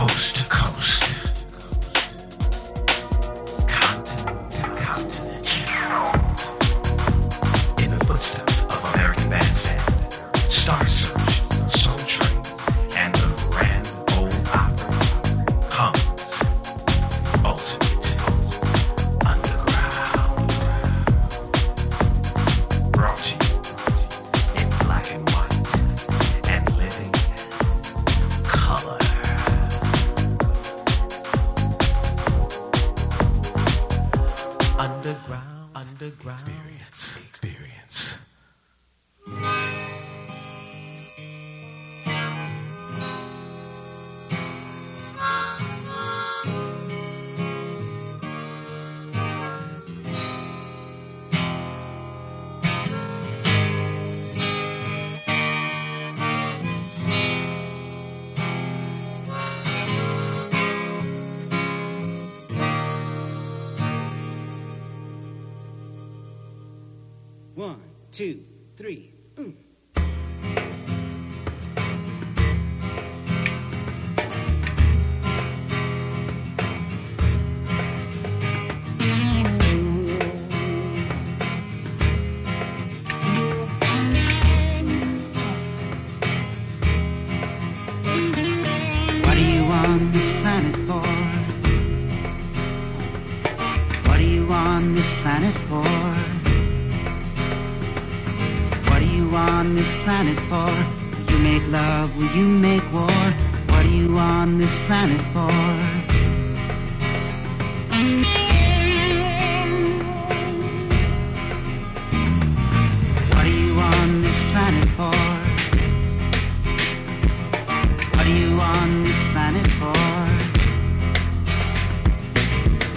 Coast planet for? Will you make love? Will you make war? What are you on this planet for? What are you on this planet for? What are you on this planet for?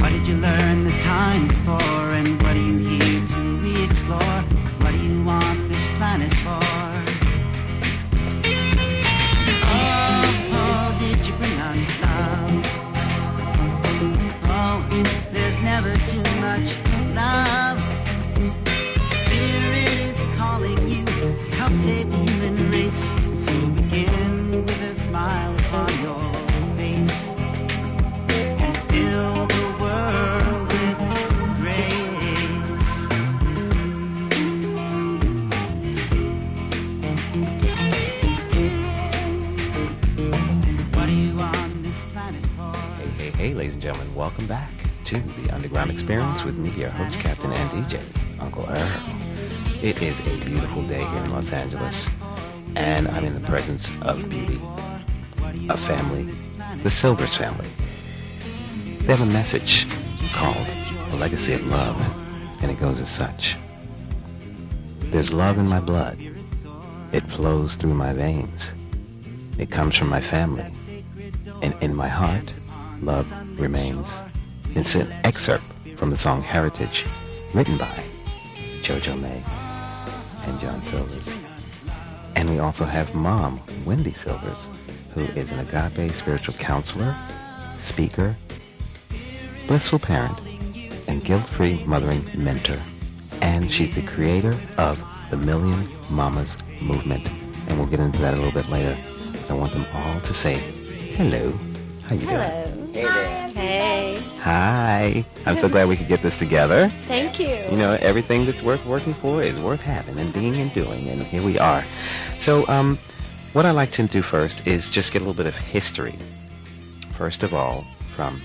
What did you learn the time for? And what are you gentlemen, welcome back to the Underground Experience with me, your host, Captain and DJ, Uncle Earl. It is a beautiful day here in Los Angeles, and I'm in the presence of beauty, a family, the Silvers family. They have a message called A Legacy of Love, and it goes as such. There's love in my blood. It flows through my veins. It comes from my family. And in my heart, love remains. It's an excerpt from the song Heritage, written by Jojo May and John Silvers. And we also have mom, Wendy Silvers, who is an agape spiritual counselor, speaker, blissful parent, and guilt-free mothering mentor. And she's the creator of the Million Mamas movement. And we'll get into that a little bit later. I want them all to say hello. How you doing? Hello. Hey. Hi. I'm so glad we could get this together. Thank you. You know, everything that's worth working for is worth having and being and doing, and here we are. So, um, what I like to do first is just get a little bit of history. First of all, from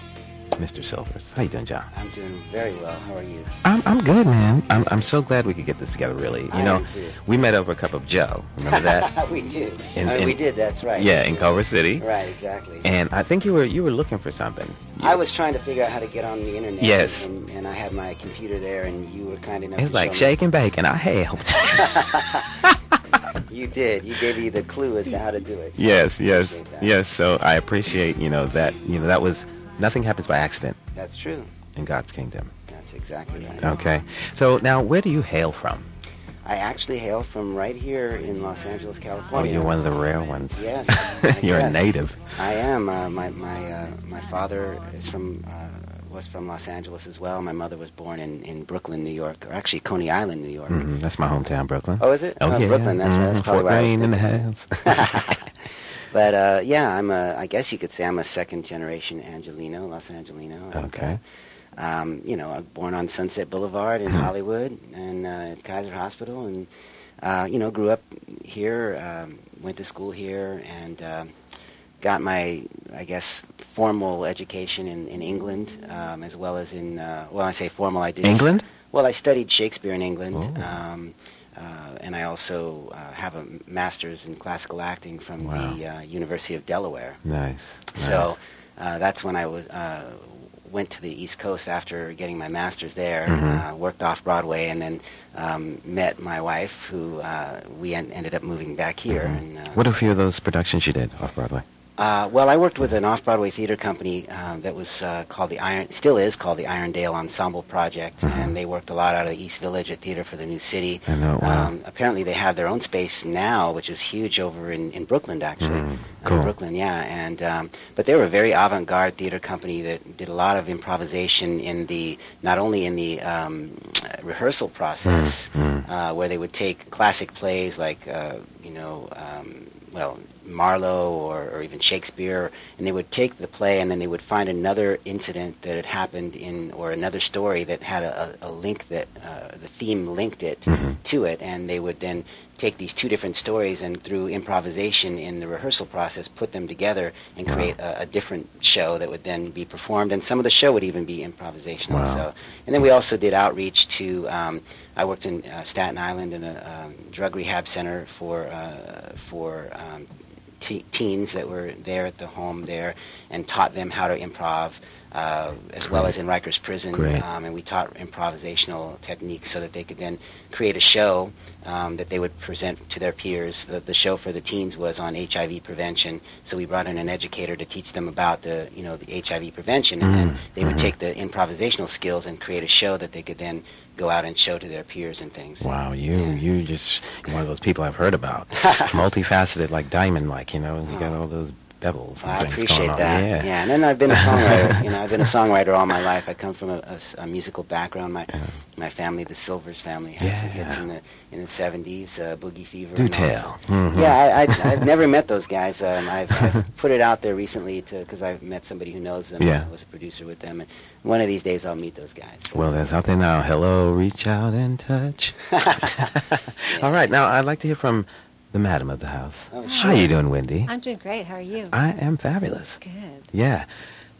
Mr. Silvers. How you doing, John? I'm doing very well. How are you? I'm, I'm good, man. I'm, I'm so glad we could get this together, really. You I know, am too. we met over a cup of Joe. Remember that? we did. In- I mean, in- we did. That's right. yeah, in Culver City. Right. Exactly. And I think you were you were looking for something. I was trying to figure out how to get on the internet. Yes. And, and I had my computer there, and you were kind enough. It's to like show me- shake and bake, and I helped. You did. You gave me the clue as to how to do it. so yes, yes, yes. So I appreciate you know that you know that was nothing happens by accident That's true. in God's kingdom. That's exactly right. Okay. So now, where do you hail from? I actually hail from right here in Los Angeles, California. Oh, you're one of the rare ones. Yes. You're a native. I am. Uh, my my uh, my father is from uh, was from Los Angeles as well. My mother was born in, in Brooklyn, New York, or actually Coney Island, New York. hmm That's my hometown, Brooklyn. Oh, is it? Oh, Uh, yeah. Brooklyn. That's right. That's probably Fort why I was in the house. But uh, yeah, I'm a. I guess you could say I'm a second generation Angelino, Los Angelino. And, Okay. uh, um, you know, I was born on Sunset Boulevard in Mhm. Hollywood and uh, at Kaiser Hospital, and uh, you know, grew up here. Um, went to school here, and um got my, I guess, formal education in, in England, um, as well as in. Uh, well, I say formal. I did England? well, I studied Shakespeare in England, Oh. um, uh, and I also uh, have a master's in classical acting from Wow. the uh, University of Delaware. Nice. So uh, that's when I was uh, went to the East Coast after getting my master's there. Mhm. Uh, worked off Broadway, and then um, met my wife, who uh, we en- ended up moving back here. Mhm. And, uh, What a few of those productions you did off Broadway? Uh, well, I worked with an off-Broadway theater company um, that was uh, called the Iron, still is called the Irondale Ensemble Project, Mhm. and they worked a lot out of the East Village at Theater for the New City. I know. Wow. Um, apparently, they have their own space now, which is huge over in, in Brooklyn, actually. Uh, Cool. Brooklyn, yeah. And um, but they were a very avant-garde theater company that did a lot of improvisation in the not only in the um, rehearsal process, Mm, mm. uh, where they would take classic plays like uh, you know, um, well. Marlowe or, or even Shakespeare, and they would take the play and then they would find another incident that had happened in, or another story that had a, a link that uh, the theme linked it Mhm. to it, and they would then take these two different stories and through improvisation in the rehearsal process put them together and Wow. create a, a different show that would then be performed and some of the show would even be improvisational Wow. so and then we also did outreach to um, I worked in uh, Staten Island in a um, drug rehab center for uh, for um, te- teens that were there at the home there and taught them how to improv uh, as well as in Rikers Prison um, and we taught improvisational techniques so that they could then create a show um, that they would present to their peers. The, the show for the teens was on HIV prevention, so we brought in an educator to teach them about the you know the HIV prevention, and then Mm, they would mhm. take the improvisational skills and create a show that they could then go out and show to their peers and things. Wow, you Yeah. you just one of those people I've heard about, multifaceted, like diamond, like you know, you got all those bevels I things appreciate going on. that. Yeah. and then I've been a songwriter. you know, I've been a songwriter all my life. I come from a musical background. My Yeah. my family, the Silvers family, had some hits Yeah. in the in the '70s, uh, Boogie Fever. Do tell. Mhm. Yeah, I, I, I've never met those guys. Um, I've, I've put it out there recently to because I've met somebody who knows them. Yeah. I was a producer with them, and one of these days I'll meet those guys. Well, that's out there now. Hello, reach out and touch. All right, now I'd like to hear from the madam of the house. Oh, How sure. you doing, Wendy? I'm doing great. How are you? I am fabulous. Good. Yeah.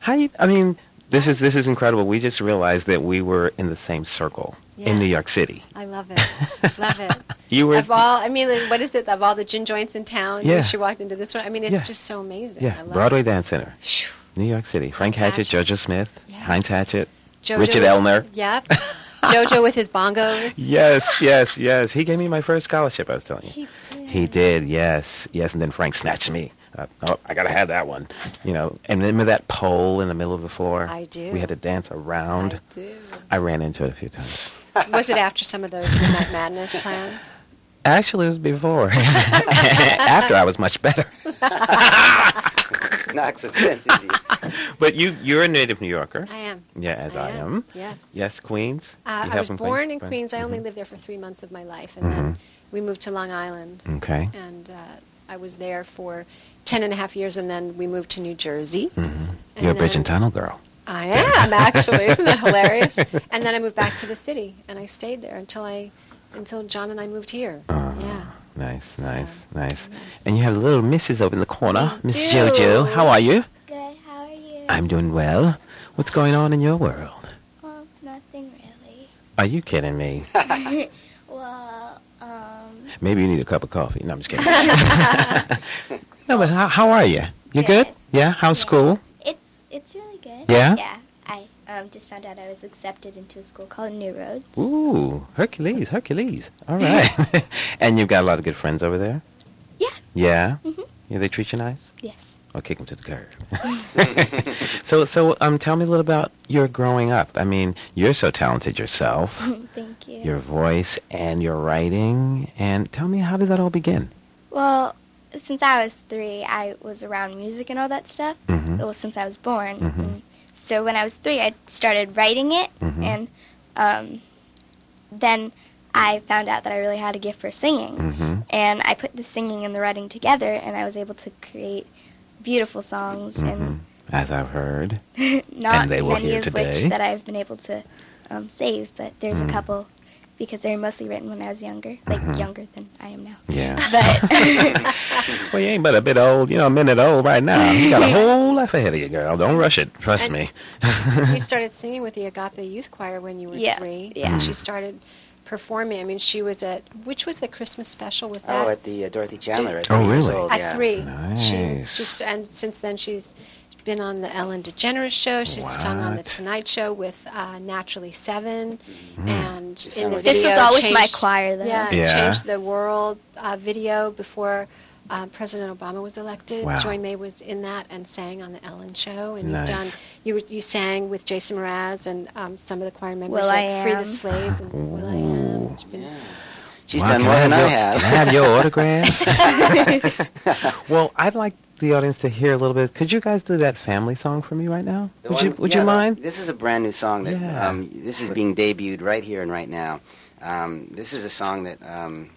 How you? I mean, this is this is incredible. We just realized that we were in the same circle in New York City. I love it. love it. You were. Of all, I mean, what is it? Of all the gin joints in town, Yeah. she walked into this one. I mean, it's Yeah. just so amazing. yeah, I love Broadway It. Dance Center, Phew. New York City. Frank Heinz Hatchett, Hatchett. Jojo Smith, Yeah. Heinz Hatchett, Jojo Richard with- Ellner. Yep. Jojo with his bongos. Yes, yes, yes. He gave me my first scholarship. I was telling you. He did. He did, yes, yes, and then Frank snatched me. Uh, oh, I gotta have that one, you know. And remember that pole in the middle of the floor? I do. We had to dance around. I do. I ran into it a few times. Was it after some of those Midnight Madness plans? Actually, it was before. After I was much better. Knocks of sense into you. But you, you're a native New Yorker. I am. Yeah, as I, am. Yes. Yes, Queens. Uh, You I have was from born in Right. Queens. I only Mhm. lived there for three months of my life, and then Mhm. we moved to Long Island. Okay. And uh, I was there for 10 and a half years, and then we moved to New Jersey. hmm You're a bridge and tunnel girl. I am actually. Isn't that hilarious? And then I moved back to the city, and I stayed there until I, until John and I moved here. Uh, yeah. Nice, So, nice, nice. And you have a little Mrs. over in the corner, Thank Miss. JoJo. How are you? Good. How are you? I'm doing well. What's going on in your world? Well, nothing really. Are you kidding me? well, um, Maybe you need a cup of coffee. No, I'm just kidding. no, but how, how are you? You good? Good. Yeah. How's Yeah. school? it's it's really good. Yeah? Yeah. Um, just found out I was accepted into a school called New Roads. Ooh, Hercules, Hercules. All right. and you've got a lot of good friends over there. Yeah. Yeah. Mhm. Yeah, they treat you nice. Yes. I'll kick them to the curb. so, so, um, tell me a little about your growing up. I mean, you're so talented yourself. Thank you. Your voice and your writing, and tell me how did that all begin? Well, since I was three, I was around music and all that stuff. Mhm. Well, since I was born. Mhm. And so when I was three, I started writing it, Mhm. and um, then I found out that I really had a gift for singing. Mm-hmm. and I put the singing and the writing together, and I was able to create beautiful songs, Mm-hmm. As I've heard. not And they will many hear of today. which that I've been able to um, save, but there's Mm. a couple because they were mostly written when I was younger, like Mhm. younger than I am now. Yeah. But Well, you ain't but a bit old, you know, a minute old right now. You got a whole life ahead of you, girl. Don't rush it. Trust And- me. you started singing with the Agape Youth Choir when you were Yeah, three. yeah. And she started performing. I mean, she was at, which was the Christmas special? Was that? Oh, at the uh, Dorothy Chandler. At Oh, three years really? old, At yeah. three. She Nice. was just, and since then she's been on the Ellen DeGeneres show. She's sung on the Tonight Show with uh, Naturally Seven, and She in the with this video was all with my choir, though. Yeah, Yeah. changed the world uh, video before. Uh, President Obama was elected. Wow. Joie-May was in that and sang on the Ellen Show. And Nice. you've done you you sang with Jason Mraz and um, some of the choir members Will at I Free Am. the Slaves and Will I Am. It's been- Yeah. She's Wow, done more than have I have. Can I have your autograph? well, I'd like the audience to hear a little bit. Could you guys do that family song for me right now? The Would you one- Would yeah, you mind? This is a brand new song that Yeah. um, this is being debuted right here and right now. Um, this is a song that um,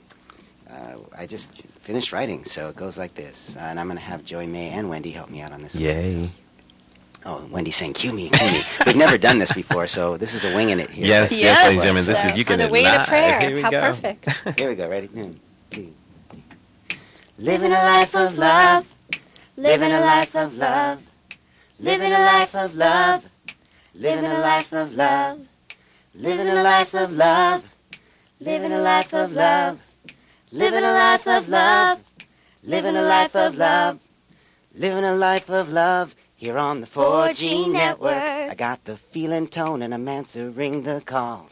uh, I just finished writing, so it goes like this. Uh, and I'm going to have Joie-May and Wendy help me out on this. one. Yay! Oh, Wendy's saying, "Cue me, cue me." We've never done this before, so this is a winging it here. Yes, But- yes, Yeah. ladies and gentlemen. This So, is you can on a wing and prayer. Here we How go. perfect. Here we go. Ready? One, two. Living a life of love, living a life of love, living a life of love, living a life of love, living a life of love, living a life of love, living a life of love, living a life of love, living a life of love. Here on the 4G network, I got the feeling tone and I'm answering the call.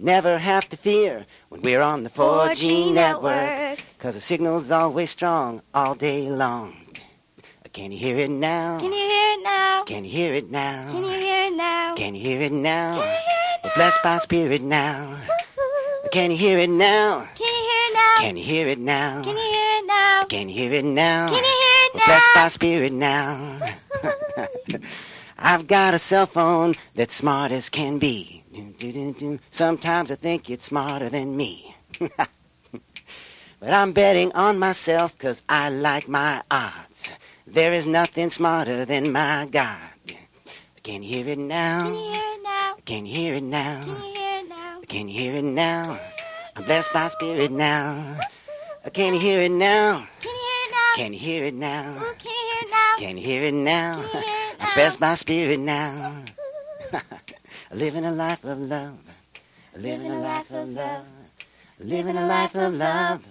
Never have to fear when we're on the 4G network. Cause the signal's always strong all day long. Can you hear it now? Can you hear it now? Can you hear it now? Can you hear it now? Can you hear it now? Can you hear it We're now? blessed by spirit now. Can you hear it now? Can you hear it now? Can you hear it now? Can you hear it now? Can you hear it now? Can you hear it We're blessed by spirit now. I've got a cell phone that's smart as can be. Sometimes I think it's smarter than me. but I'm betting on myself 'cause I like my odds. There is nothing smarter than my God. Can you hear it now? Can you hear it now? Can you hear it now? Can you hear it now? Can you hear it now? I'm blessed by spirit now. Can you hear it now? Can you hear it now? Can you hear it now? Ooh, Can you hear it now? Can you hear it now? Can hear it I'm blessed by spirit now. Living a life of love. Living a life of love. Living a life of love.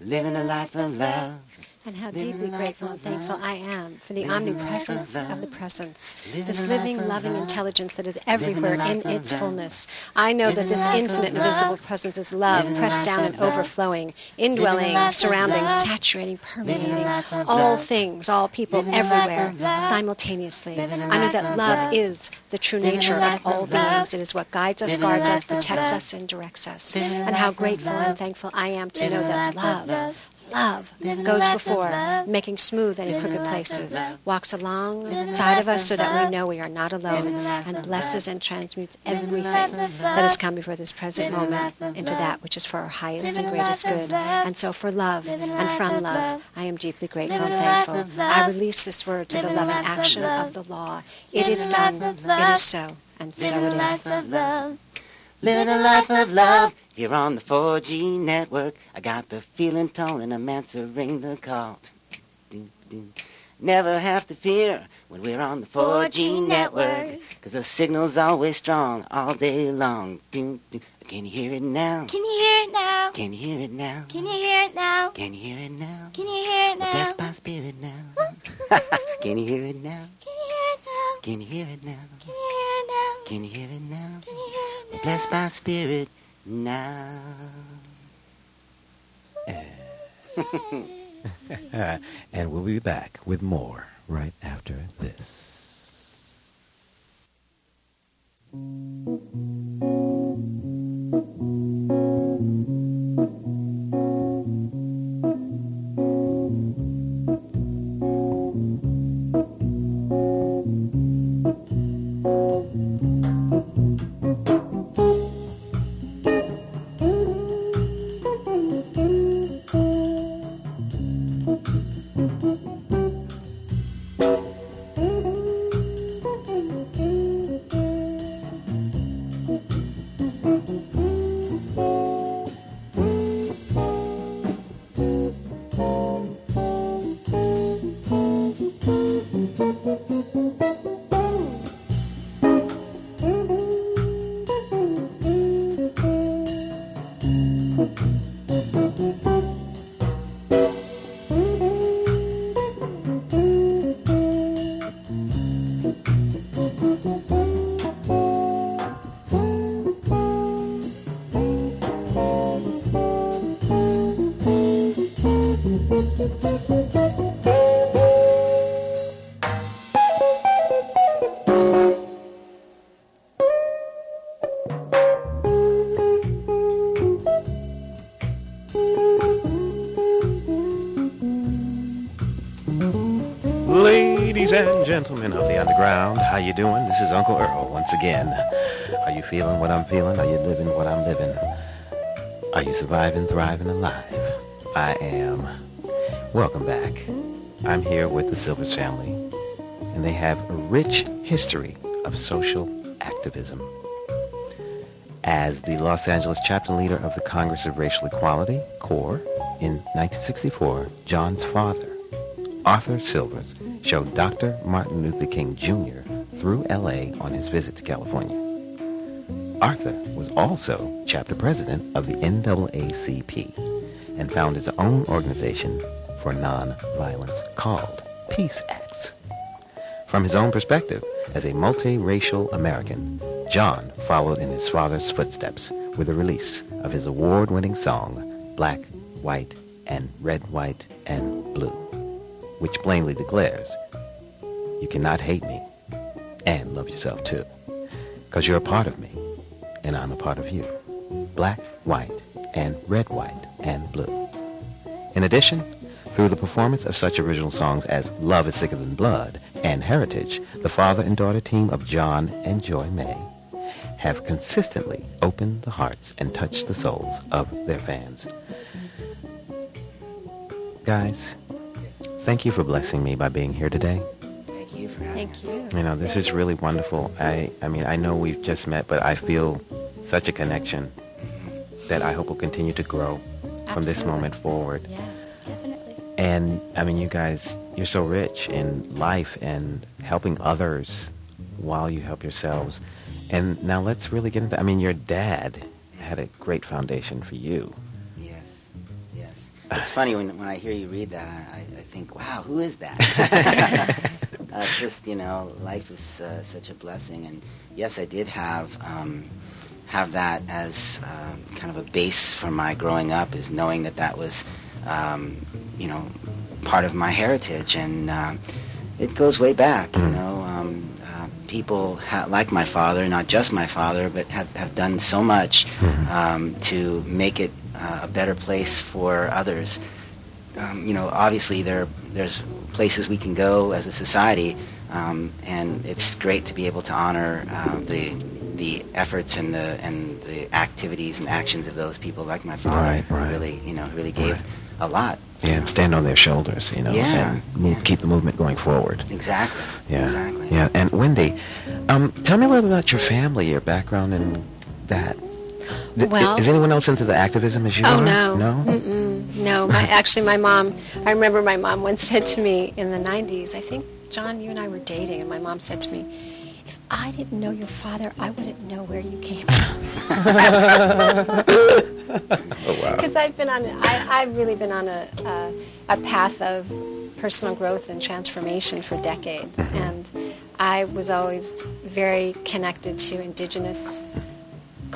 Living a life of love and how deeply grateful and thankful I am for the omnipresence of the presence, this living, loving intelligence that is everywhere in its fullness. I know that this infinite, invisible presence is love, pressed down and overflowing, indwelling, surrounding, saturating, permeating all things, all people, everywhere, simultaneously. I know that love is the true nature of all beings. It is what guides us, guards us, protects us, and directs us. And how grateful and thankful I am to know that love, Love. Goes before, making smooth any crooked places, walks alongside of us so that we know we are not alone, and blesses and transmutes everything that has come before this present moment into that which is for our highest and greatest good. And so, for love and from love, I am deeply grateful and thankful. I release this word to the loving action of the law. It is done, it is so, and so it is. Living a life of love here on the 4G network. I got the feeling tone and I'm answering the call. Never have to fear when we're on the 4G network. Cause the signal's always strong all day long. Can you hear it now? Can you hear it now? Can you hear it now? Can you hear it now? Can you hear it now? Can you hear it now? blessed by spirit now. Can you hear it now? Can you hear it now? Can you hear it now? Can you hear it now? Can you hear it now? Can my spirit now. Eh. and we'll be back with more right after this. Ladies and gentlemen of the underground, how you doing? This is Uncle Earl once again. Are you feeling what I'm feeling? Are you living what I'm living? Are you surviving, thriving, alive? I am. Welcome back. I'm here with the Silvers family, and they have a rich history of social activism. As the Los Angeles chapter leader of the Congress of Racial Equality, CORE, in 1964, John's father, Arthur Silvers showed Dr. Martin Luther King Jr. through LA on his visit to California. Arthur was also chapter president of the NAACP and found his own organization for nonviolence called Peace Acts. From his own perspective, as a multiracial American, John followed in his father's footsteps with the release of his award-winning song, Black, White, and Red, White, and Blue which plainly declares you cannot hate me and love yourself too. Because you're a part of me, and I'm a part of you. Black, white, and red, white, and blue. In addition, through the performance of such original songs as Love is Sicker Than Blood and Heritage, the father and daughter team of John and Joie-May have consistently opened the hearts and touched the souls of their fans. Guys, thank you for blessing me by being here today. Thank you for having Thank you. You know, this is really wonderful. I, I mean, I know we've just met, but I feel such a connection that I hope will continue to grow from this moment forward. Yes. Definitely. And I mean, you guys, you're so rich in life and helping others while you help yourselves. And now let's really get into. I mean, your dad had a great foundation for you. Yes, yes. It's funny when, when I hear you read that, I, I, I think, wow, who is that? uh, it's just, you know, life is uh, such a blessing. And yes, I did have um, have that as um, kind of a base for my growing up, is knowing that that was, um, you know, part of my heritage. And um it goes way back, you Mm. know. Um, uh, people ha- like my father, not just my father, but have, have done so much Mhm. um, to make it uh, a better place for others. Um, you know, obviously there there's places we can go as a society, um, and it's great to be able to honor uh, the the efforts and the and the activities and actions of those people, like my father, Right, who right. really, you know, really gave Right. a lot. Yeah, and stand on their shoulders, you know, Yeah, and move, yeah. keep the movement going forward. Exactly. Yeah, Exactly. yeah. And Wendy, um, tell me a little about your family, your background, and that. Well- is anyone else into the activism as you Oh are? no, no. Mm-mm. No. My, actually, my mom. I remember my mom once said to me in the '90s. I think John, you and I were dating, and my mom said to me, "If I didn't know your father, I wouldn't know where you came from." Oh wow. Because I've been on, I, I've really been on a, a, a path of personal growth and transformation for decades, mm-hmm. and I was always very connected to indigenous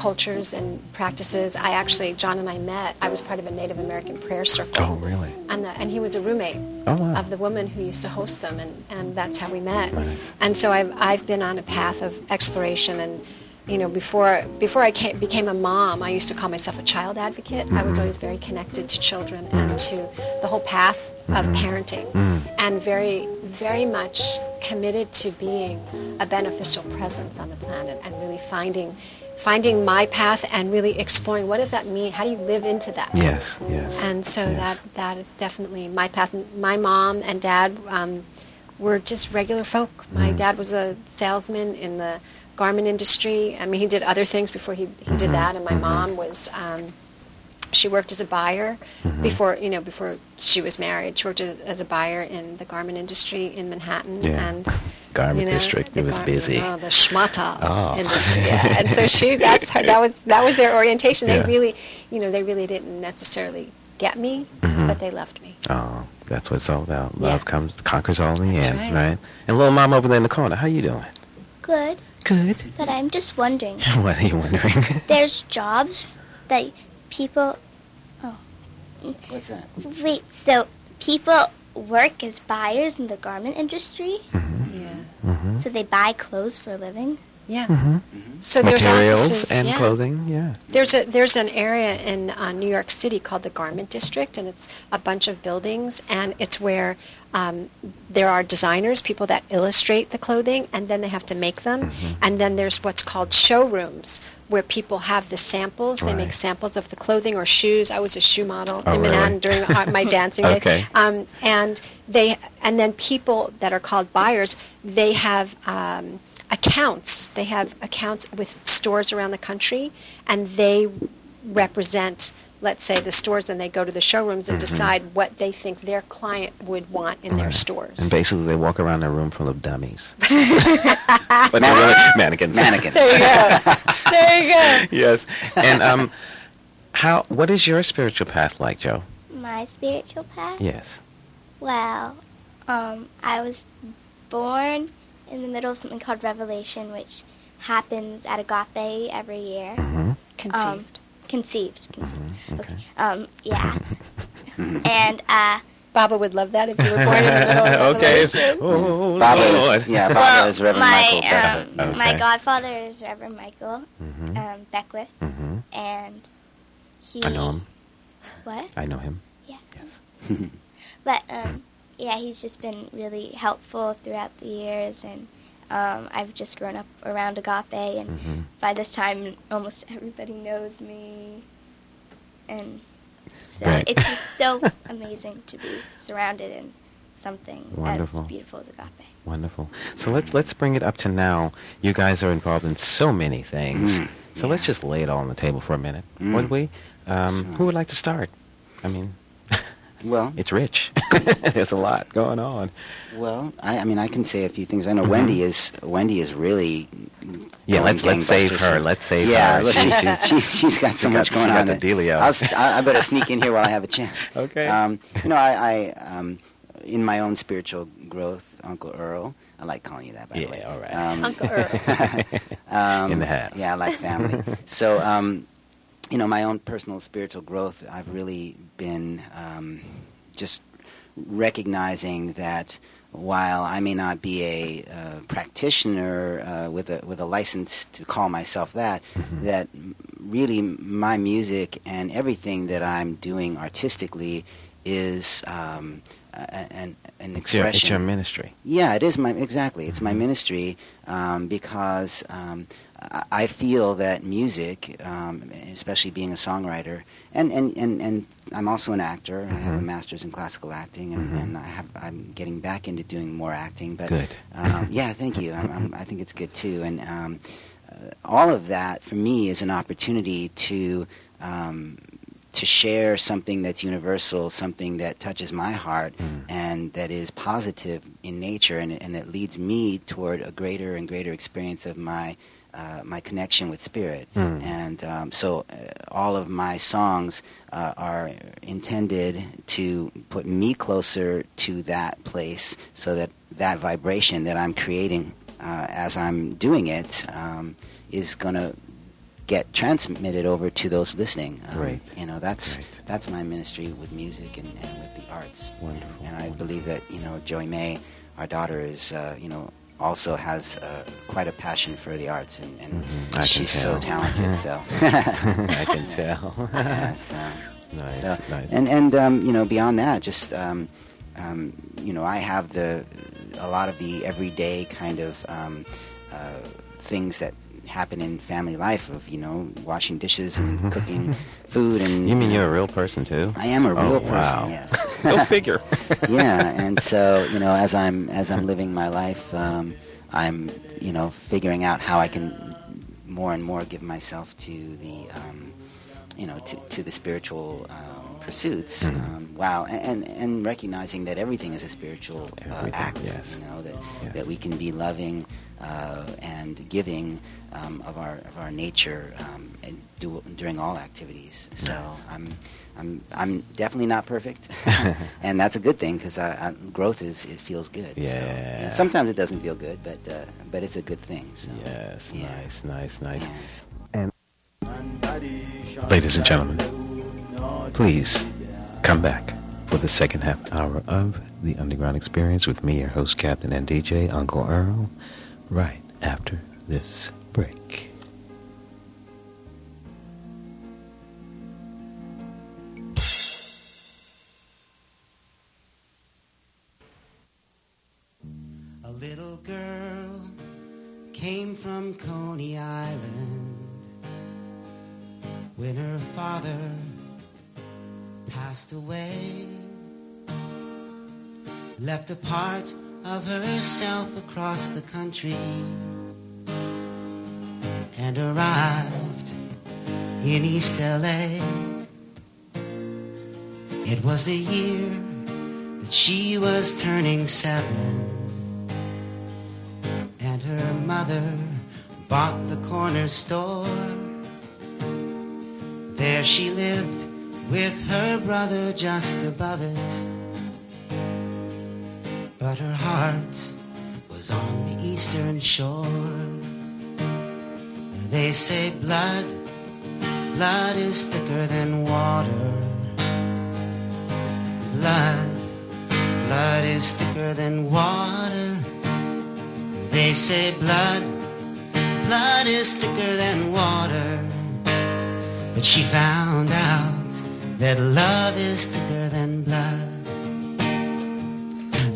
cultures and practices. I actually, John and I met. I was part of a Native American prayer circle. Oh really? And, the, and he was a roommate Oh wow. of the woman who used to host them, and, and that's how we met. Nice. And so I've, I've been on a path of exploration, and you know, before before I came, became a mom, I used to call myself a child advocate. I Mm-hmm. was always very connected to children and to the whole path of Mm-hmm. parenting, Mm. and very very much committed to being a beneficial presence on the planet and really finding finding my path and really exploring what does that mean how do you live into that Yes. Yes. and so yes. that that is definitely my path. My mom and dad um, were just regular folk. My Mm. dad was a salesman in the garment industry. I mean, he did other things before he, he did that. And my mom was um, she worked as a buyer before you know before she was married. She worked as a buyer in the garment industry in Manhattan. Yeah. And Garment you know, district. It was gar- busy. Oh, the schmata Oh. industry. Yeah. and so she that's her, that was that was their orientation. They Yeah. really, you know, they really didn't necessarily get me, Mhm. but they loved me. Oh, that's what it's all about. Yeah. Love comes conquers all in the That's end, right. right? And little mom over there in the corner, how you doing? Good, Good. but I'm just wondering. what are you wondering? There's jobs that people. Oh. What's that? Wait, so people work as buyers in the garment industry? mm-hmm. Yeah. Mm-hmm. So they buy clothes for a living? Yeah. Mm-hmm. So there's Materials offices, and yeah. clothing, yeah. There's a there's an area in uh, New York City called the Garment District, and it's a bunch of buildings, and it's where um, there are designers, people that illustrate the clothing, and then they have to make them, Mm-hmm. and then there's what's called showrooms where people have the samples. They make samples of the clothing or shoes. I was a shoe model Oh, in really? Manhattan during uh, my dancing days. Okay. Um, and they and then people that are called buyers, they have um, accounts. They have accounts with stores around the country, and they represent, let's say, the stores, and they go to the showrooms and decide what they think their client would want in their stores. And basically, they walk around a room full of dummies. but they're really mannequins. Mannequins. there you go. there you go. yes. And um, how? What is your spiritual path like, Joe? My spiritual path? Yes. Well, um, I was born in the middle of something called Revelation, which happens at Agape every year. Mm-hmm. Conceived. Um, conceived. conceived. Mhm, okay. Um, yeah. and uh, Baba would love that if you were born in the middle of okay. Revelation. Oh, Baba is, yeah, Baba well, is Reverend my Michael Beckwith. um, Okay. my godfather is Reverend Michael Mhm. um, Beckwith, Mhm. and he. I know him. What? I know him. Yeah. Yes. But um, yeah, he's just been really helpful throughout the years, and um, I've just grown up around Agape, and Mhm. by this time, almost everybody knows me, and so Right. it's just so amazing to be surrounded in something Wonderful. as beautiful as Agape. Wonderful. So let's let's bring it up to now. You guys are involved in so many things. Mm, so let's just lay it all on the table for a minute, Mm. would we? Um, Sure. Who would like to start? I mean, Well, it's rich. There's a lot going on. well, I, I mean, I can say a few things. I know Mhm. Wendy is Wendy is really. Yeah, going let's let's save gangbusters. her. Let's save yeah, her. look, She- she, she's- she, she's got so she much got- going she got on. the that dealio. I'll, I I better sneak in here while I have a chance. Okay. Um, you know, I, I um, in my own spiritual growth, Uncle Earl. I like calling you that, by Yeah, the way. all right. Um, Uncle Earl. um, In the house. Yeah, I like family. so, um, you know, my own personal spiritual growth, I've really been um, just recognizing that while I may not be a uh, practitioner uh, with a with a license to call myself that, Mhm. that really my music and everything that I'm doing artistically is um, an an It's your, expression. it's your ministry. Yeah, it is my exactly. It's Mm-hmm. my ministry um, because um, I feel that music, um, especially being a songwriter, and, and, and, and I'm also an actor. I have a Mhm. master's in classical acting, and, Mhm. and I have I'm getting back into doing more acting. But Good. um, yeah, thank you. I'm, I'm, I think it's good too, and um, uh, all of that for me is an opportunity to. Um, to share something that's universal, something that touches my heart, Mm. and that is positive in nature, and, and that leads me toward a greater and greater experience of my uh, my connection with spirit. Mm. And um, so, uh, all of my songs uh, are intended to put me closer to that place, so that that vibration that I'm creating uh, as I'm doing it um, is going to get transmitted over to those listening. Um, Great. You know, that's Great. that's my ministry with music and, and with the arts. Wonderful. And I believe that you know Joie-May, our daughter, is uh, you know also has uh, quite a passion for the arts, and, and Mhm, she's so talented. So I can tell. Yeah, so- nice, so, nice. and and um, you know beyond that, just um, um, you know I have the a lot of the everyday kind of um, uh, things that happen in family life of you know washing dishes and cooking food and you mean you're a real person too? I am a real Oh, person. wow. Yes. Go figure. yeah, and so you know, as I'm as I'm living my life, um, I'm you know figuring out how I can more and more give myself to the um, you know to, to the spiritual um, pursuits. Um, wow, and, and and recognizing that everything is a spiritual uh, act. yes. You know that Yes. that we can be loving uh, and giving um, of our of our nature um, and do, during all activities. So Nice. I'm. I'm I'm definitely not perfect, and that's a good thing because growth is it feels good. So, Yeah. and sometimes it doesn't feel good, but uh, but it's a good thing. So, yes, yeah. nice, nice, nice. Yeah. Ladies and gentlemen, please come back for the second half hour of the Underground Experience with me, your host, Captain and DJ, Uncle Earl, right after this break. Came from Coney Island when her father passed away. Left a part of herself across the country and arrived in East LA. It was the year that she was turning seven her mother bought the corner store. There she lived with her brother just above it. But her heart was on the eastern shore. They say blood, blood is thicker than water. Blood, blood is thicker than water. They say blood, blood is thicker than water. But she found out that love is thicker than blood.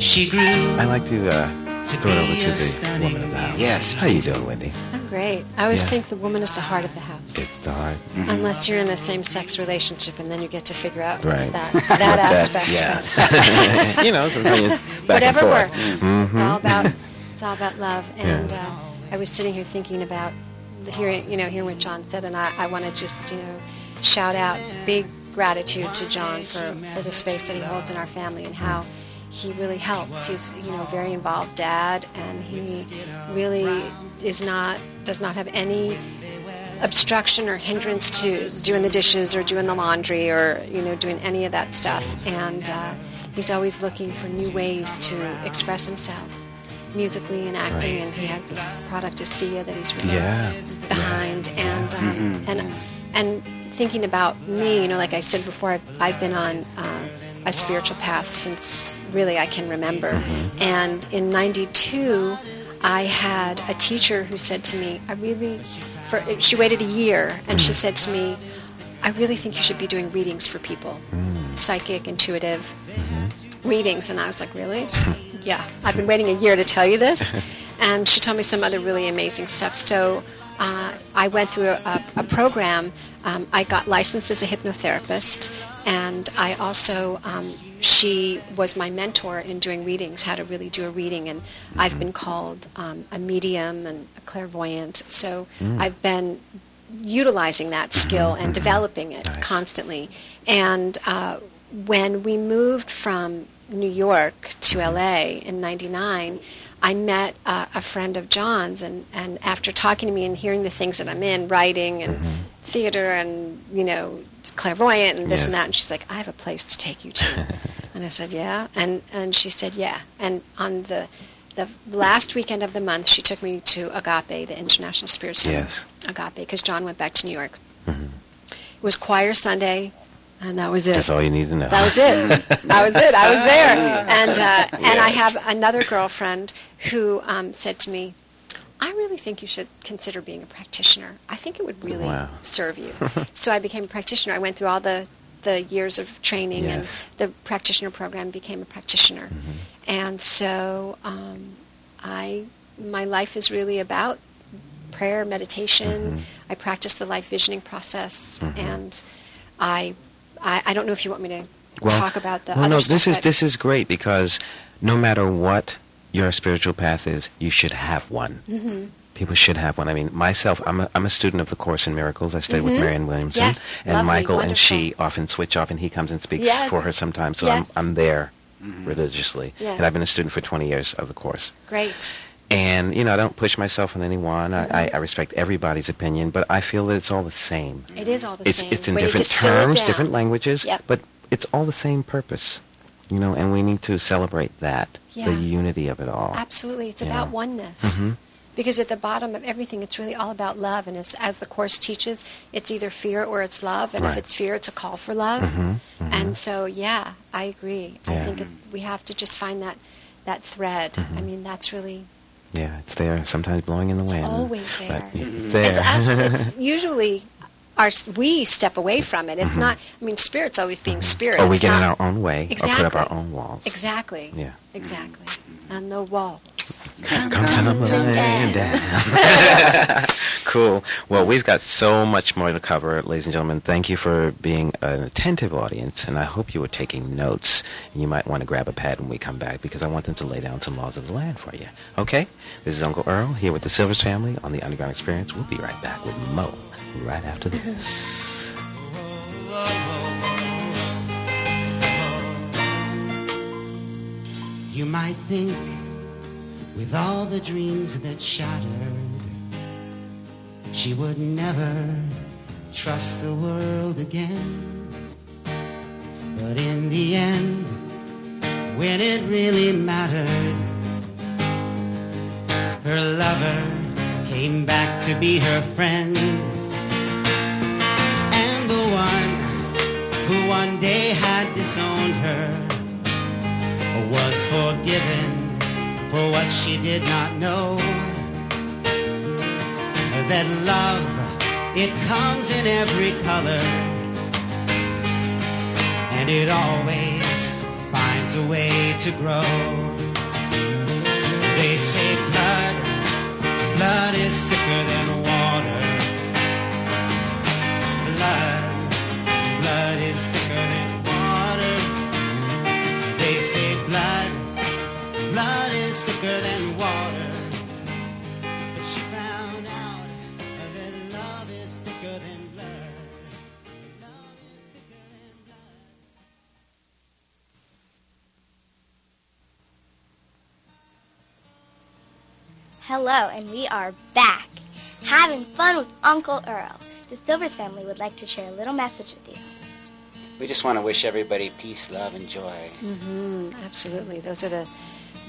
She grew I'd like to uh, to throw it over to the woman of the house. Yes, How you please doing, do. Wendy? I'm great. I always Yeah. think the woman is the heart of the house. It's the heart. Unless you're in a same-sex relationship, and then you get to figure out Right. that that aspect. yeah. you know, sometimes it's back and whatever forth. works. It's Mhm. all about it's all about love. And Yeah. uh, I was sitting here thinking about the- hearing you know hearing what John said, and I, I want to just you know shout out big gratitude to John for for the space that he holds in our family and how he really helps. He's you know a very involved dad, and he really is not does not have any obstruction or hindrance to doing the dishes or doing the laundry or you know doing any of that stuff and uh, he's always looking for new ways to express himself musically and acting Right. and he has this product Asia that he's really Yeah, behind. And um, and and thinking about me you know like I said before I've, I've been on uh, a spiritual path since really I can remember. Mm-hmm. And in 92 I had a teacher who said to me I really for she waited a year and she mm. said to me I really think you should be doing readings for people. Mm. Psychic, intuitive mm-hmm. readings. And I was like, really? Yeah, I've been waiting a year to tell you this. And she told me some other really amazing stuff. So uh, I went through a, a program. Um, I got licensed as a hypnotherapist, and I also um, she was my mentor in doing readings, how to really do a reading, and I've been called um, a medium and a clairvoyant. So I've been utilizing that skill and developing it Nice. constantly. And uh, when we moved from New York to LA in '99, I met uh, a friend of John's, and, and after talking to me and hearing the things that I'm in, writing and theater and you know clairvoyant and this and that, and she's like, I have a place to take you to, and I said, yeah, and and she said, yeah, and on the the last weekend of the month, she took me to Agape, the International Spirit Center. Yes. Agape, because John went back to New York. It was Choir Sunday, and that was it. That's all you need to know. That was it. that was it. I was there, and uh, and I have another girlfriend who um, said to me, "I really think you should consider being a practitioner. I think it would really Wow. serve you." so I became a practitioner. I went through all the the years of training Yes. and the practitioner program. Became a practitioner, and so um, I my life is really about prayer, meditation. I practice the life visioning process, and I, I I don't know if you want me to talk about the well, other no, stuff. this is this is great because no matter what your spiritual path is, you should have one. Mm-hmm. People should have one. I mean, myself, I'm a, I'm a student of the Course in Miracles. I studied with Marianne Williamson, Mm-hmm. Yes, and lovely, Michael and she often switch off, and he comes and speaks Yes. for her sometimes. So Yes. I'm I'm there religiously, Yeah. and I've been a student for 20 years of the Course. great. And you know, I don't push myself on anyone. Mm-hmm. I, I, respect everybody's opinion, but I feel that it's all the same. It is all the it's same. it's in different terms, different languages, Yep. but it's all the same purpose. You know, and we need to celebrate that, Yeah. the unity of it all. Absolutely, it's Yeah. about oneness. Mhm. Because at the bottom of everything, it's really all about love. And as, as the Course teaches, it's either fear or it's love. And Right. if it's fear, it's a call for love. Mhm, mhm. And so, yeah, I agree. I think it's, we have to just find that, that thread. I mean, that's really, Yeah, it's there. Sometimes blowing in the It's wind. always but there. it's there. it's us. It's usually our, we step away from it. It's mm-hmm. not, I mean, spirit's always being mm-hmm. spirit. or we It's get in our own way, Exactly. or put up our own walls. Exactly. Yeah. Exactly. And the walls. Come tumbling down. cool. Well, we've got so much more to cover, ladies and gentlemen. Thank you for being an attentive audience, and I hope you were taking notes. You might want to grab a pad when we come back because I want them to lay down some laws of the land for you. Okay? This is Uncle Earl here with the Silvers family on the Underground Experience. We'll be right back with Mo right after this. Oh, oh, oh. You might think, with all the dreams that shattered, she would never trust the world again. But in the end, when it really mattered, her lover came back to be her friend. And the one who one day had disowned her was forgiven for what she did not know. That love, it comes in every color, and it always finds a way to grow. They say blood, blood is thicker than Hello, and we are back, having fun with Uncle Earl. The Silvers family would like to share a little message with you. We just want to wish everybody peace, love, and joy. Mm-hmm, absolutely. Those are the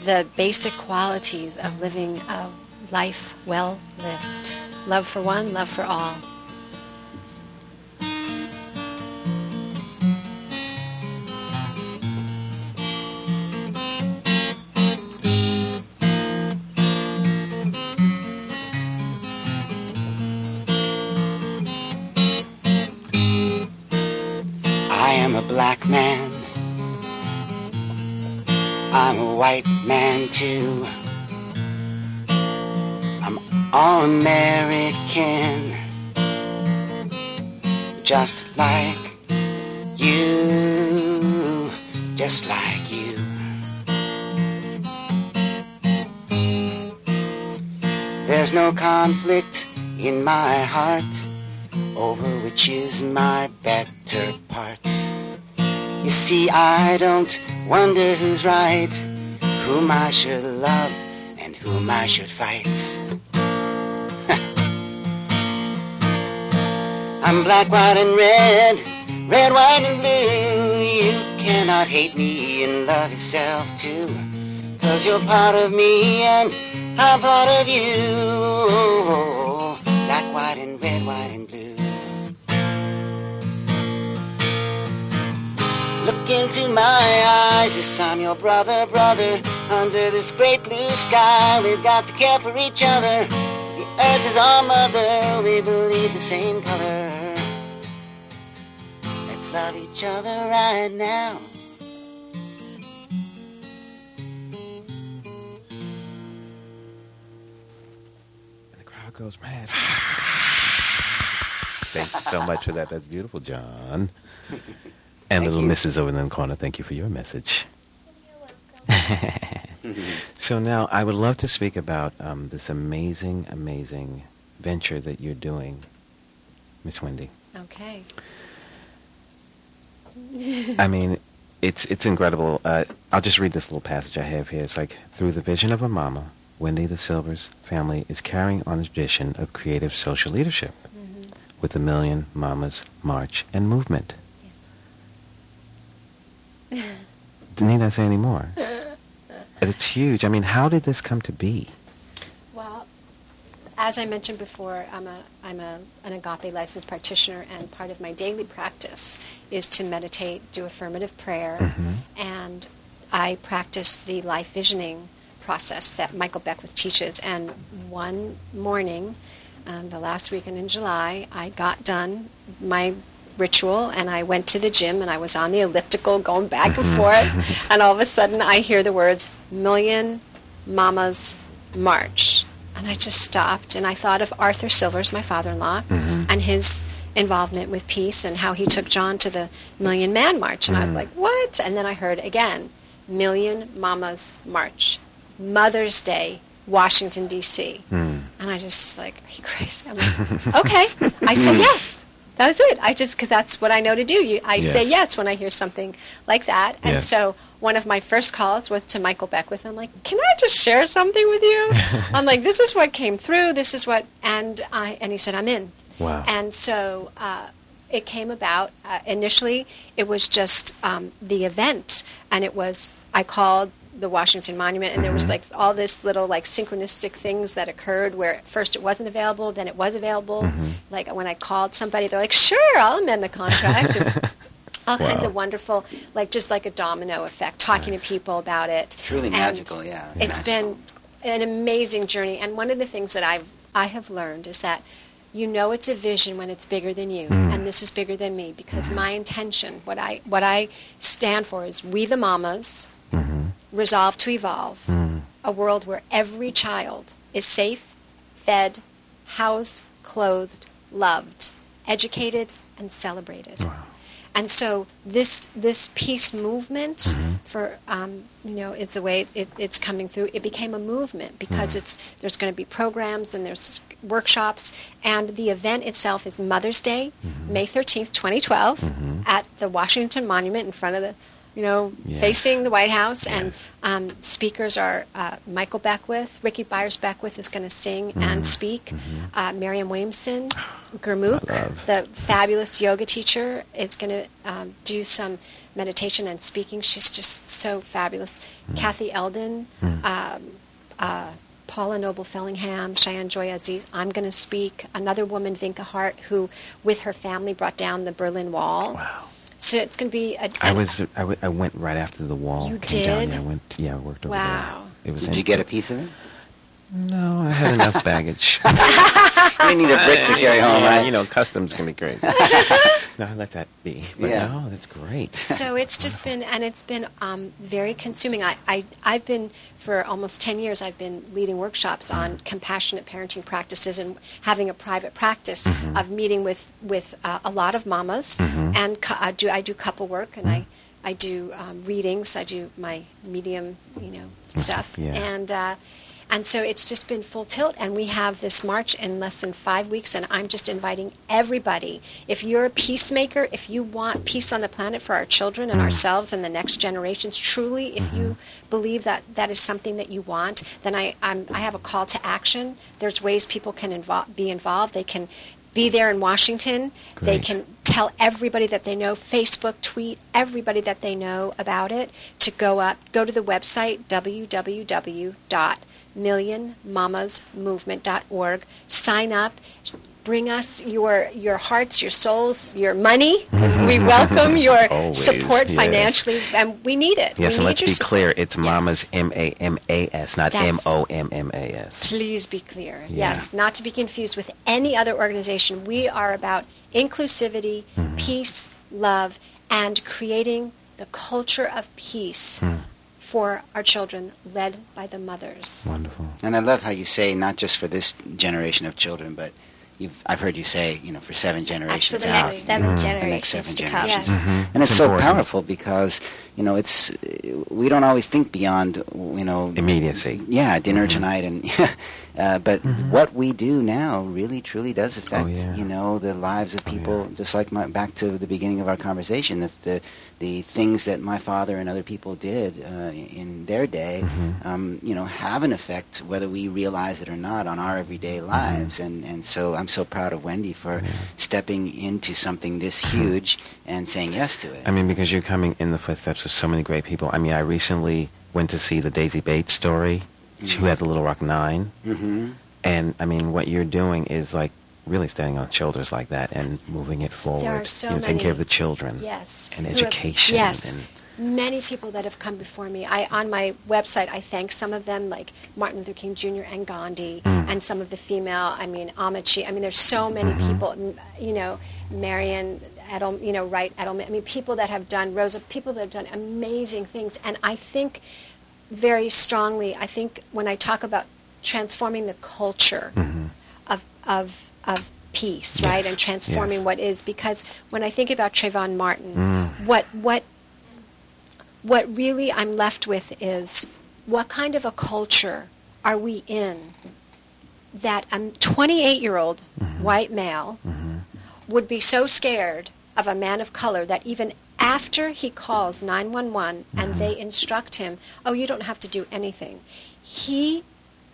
the basic qualities of living a life well lived. Love for one, love for all. Black man. I'm a white man too. I'm all American. Just like you. Just like you. There's no conflict in my heart over which is my better part. You see, I don't wonder who's right, whom I should love and whom I should fight. I'm black, white, and red, red, white, and blue. You cannot hate me and love yourself too. Cause you're part of me and I'm part of you. Black, white, and red, Look into my eyes, yes, I'm your brother, brother. Under this great blue sky, we've got to care for each other. The earth is our mother, we believe the same color. Let's love each other right now. And the crowd goes mad. Thank you so much for that. That's beautiful, John. And little you. Mrs. over in the corner, thank you for your message. So now I would love to speak about um, this amazing, amazing venture that you're doing, Miss Wendy. Okay. I mean, it's it's incredible. Uh, I'll just read this little passage I have here. It's like through the vision of a mama, Wendy the Silvers family is carrying on the tradition of creative social leadership Mhm. with the Million Mamas March and Movement. Need I say any more? it's huge. I mean, how did this come to be? Well, as I mentioned before, I'm a I'm a an agape licensed practitioner, and part of my daily practice is to meditate, do affirmative prayer, Mhm. and I practice the life visioning process that Michael Beckwith teaches. And one morning, um, the last weekend in July, I got done my ritual and I went to the gym and I was on the elliptical going back and mm-hmm. forth and all of a sudden I hear the words million mamas march and I just stopped and I thought of Arthur Silvers my father-in-law mm-hmm. and his involvement with peace and how he took John to the million man march and I was mm. like what and then I heard again million mamas march Mother's Day Washington D.C. Mm. And I just like, are you crazy? I'm like, okay. I said yes. That was it. I just because that's what I know to do. You, I say Yes. yes when I hear something like that. And Yes. so one of my first calls was to Michael Beckwith. I'm like, can I just share something with you? I'm like, this is what came through. This is what, and I and he said, I'm in. Wow. And so uh, it came about. Uh, initially, it was just um, the event, and it was I called the Washington Monument, and there was mm-hmm. like all this little like synchronistic things that occurred where at first it wasn't available, then it was available. Mm-hmm. Like when I called somebody, they're like, "Sure, I'll amend the contract." All kinds of wonderful, like just like a domino effect, talking to people about it. Truly And magical, yeah. It's Magical. been an amazing journey, and one of the things that I've I have learned is that you know it's a vision when it's bigger than you, mm. and this is bigger than me because mm-hmm. my intention, what I what I stand for, is we the mamas resolve to evolve a world where every child is safe, fed, housed, clothed, loved, educated, and celebrated. And so this this peace movement mm-hmm. for um, you know is the way it, it's coming through. It became a movement because mm-hmm. it's there's going to be programs and there's workshops and the event itself is Mother's Day, mm-hmm. May thirteenth, twenty twelve, at the Washington Monument in front of the you know Yes. facing the White House and Yes. um, speakers are uh, Michael Beckwith, Rickie Byars Beckwith is going to sing and speak. Uh, Marianne Williamson, Gurmukh, the fabulous yoga teacher, is going to um, do some meditation and speaking. She's just so fabulous. Kathy Eldon, um, uh, Paula Noble Fellingham, Cheyenne Joy Aziz. I'm going to speak. Another woman, Vinka Hart, who with her family brought down the Berlin Wall. Wow. So it's going to be a. I was I, w- I went right after the wall You came down. did? Yeah, I went. Yeah, I worked over Wow. there. It was. Did you get a piece of it? No, I had enough baggage. You need a brick to carry home, Yeah, right? You know, customs can be crazy. No, I let that be. But Yeah. no, that's great. so it's just been and it's been um, very consuming I, I i've been for almost 10 years i've been leading workshops on compassionate parenting practices and having a private practice of meeting with with uh, a lot of mamas and cou- I do i do couple work and i i do um, readings i do my medium you know stuff Yeah. and uh, and so it's just been full tilt, and we have this march in less than five weeks, and I'm just inviting everybody. If you're a peacemaker, if you want peace on the planet for our children and mm. ourselves and the next generations, truly, if mm-hmm. you believe that that is something that you want, then I, I'm, I have a call to action. There's ways people can invo- be involved. They can be there in Washington. They can tell everybody that they know, Facebook, tweet everybody that they know about it to go up, go to the website www.millionmamasmovement.org, sign up, bring us your your hearts, your souls, your money. we welcome your Always, support yes. financially, and we need it. yes, we and let's be support. clear. It's Yes. Mama's M A M A S, not M That's- O M M A S. Please be clear. Yeah. Yes, not to be confused with any other organization. We are about inclusivity, Mm-hmm. peace, love, and creating the culture of peace Mm. for our children, led by the mothers. Wonderful. And I love how you say not just for this generation of children, but you've, I've heard you say, you know, for seven generations The Absolutely. next out. seven The generations next seven to come. generations. Yes. Mhm. And it's, It's so powerful because, you know, it's we don't always think beyond, you know, Immediacy. Yeah, dinner Mhm. tonight, and uh, but Mhm. what we do now really truly does affect, Oh, yeah. you know, the lives of Oh, people. yeah. Just like my back to the beginning of our conversation, that the the things that my father and other people did uh, in their day, Mhm. um, you know, have an effect whether we realize it or not on our everyday lives. And and so I'm so proud of Wendy for Mm-hmm. Yeah. stepping into something this huge and saying yes to it. I mean, because you're coming in the footsteps of so many great people. I mean, I recently went to see the Daisy Bates story, Mhm. who had the Little Rock Nine. hmm And I mean, what you're doing is like really standing on shoulders like that and moving it forward. There are so you know, taking care of the children. Yes. And Who have- education yes. and- Many people that have come before me. I on my website I thank some of them like Martin Luther King Jr. and Gandhi Mm. and some of the female. I mean Amici. I mean there's so many Mhm. people. You know Marion Edel. You know Wright Edelman. I mean people that have done Rosa. People that have done amazing things. And I think very strongly. I think when I talk about transforming the culture Mhm. of of of peace, right, and transforming yes. what is. Because when I think about Trayvon Martin, Mm. what what what really I'm left with is what kind of a culture are we in that a 28 year old Mhm. white male Mhm. would be so scared of a man of color that even after he calls 911 and Mhm. they instruct him, oh, you don't have to do anything, he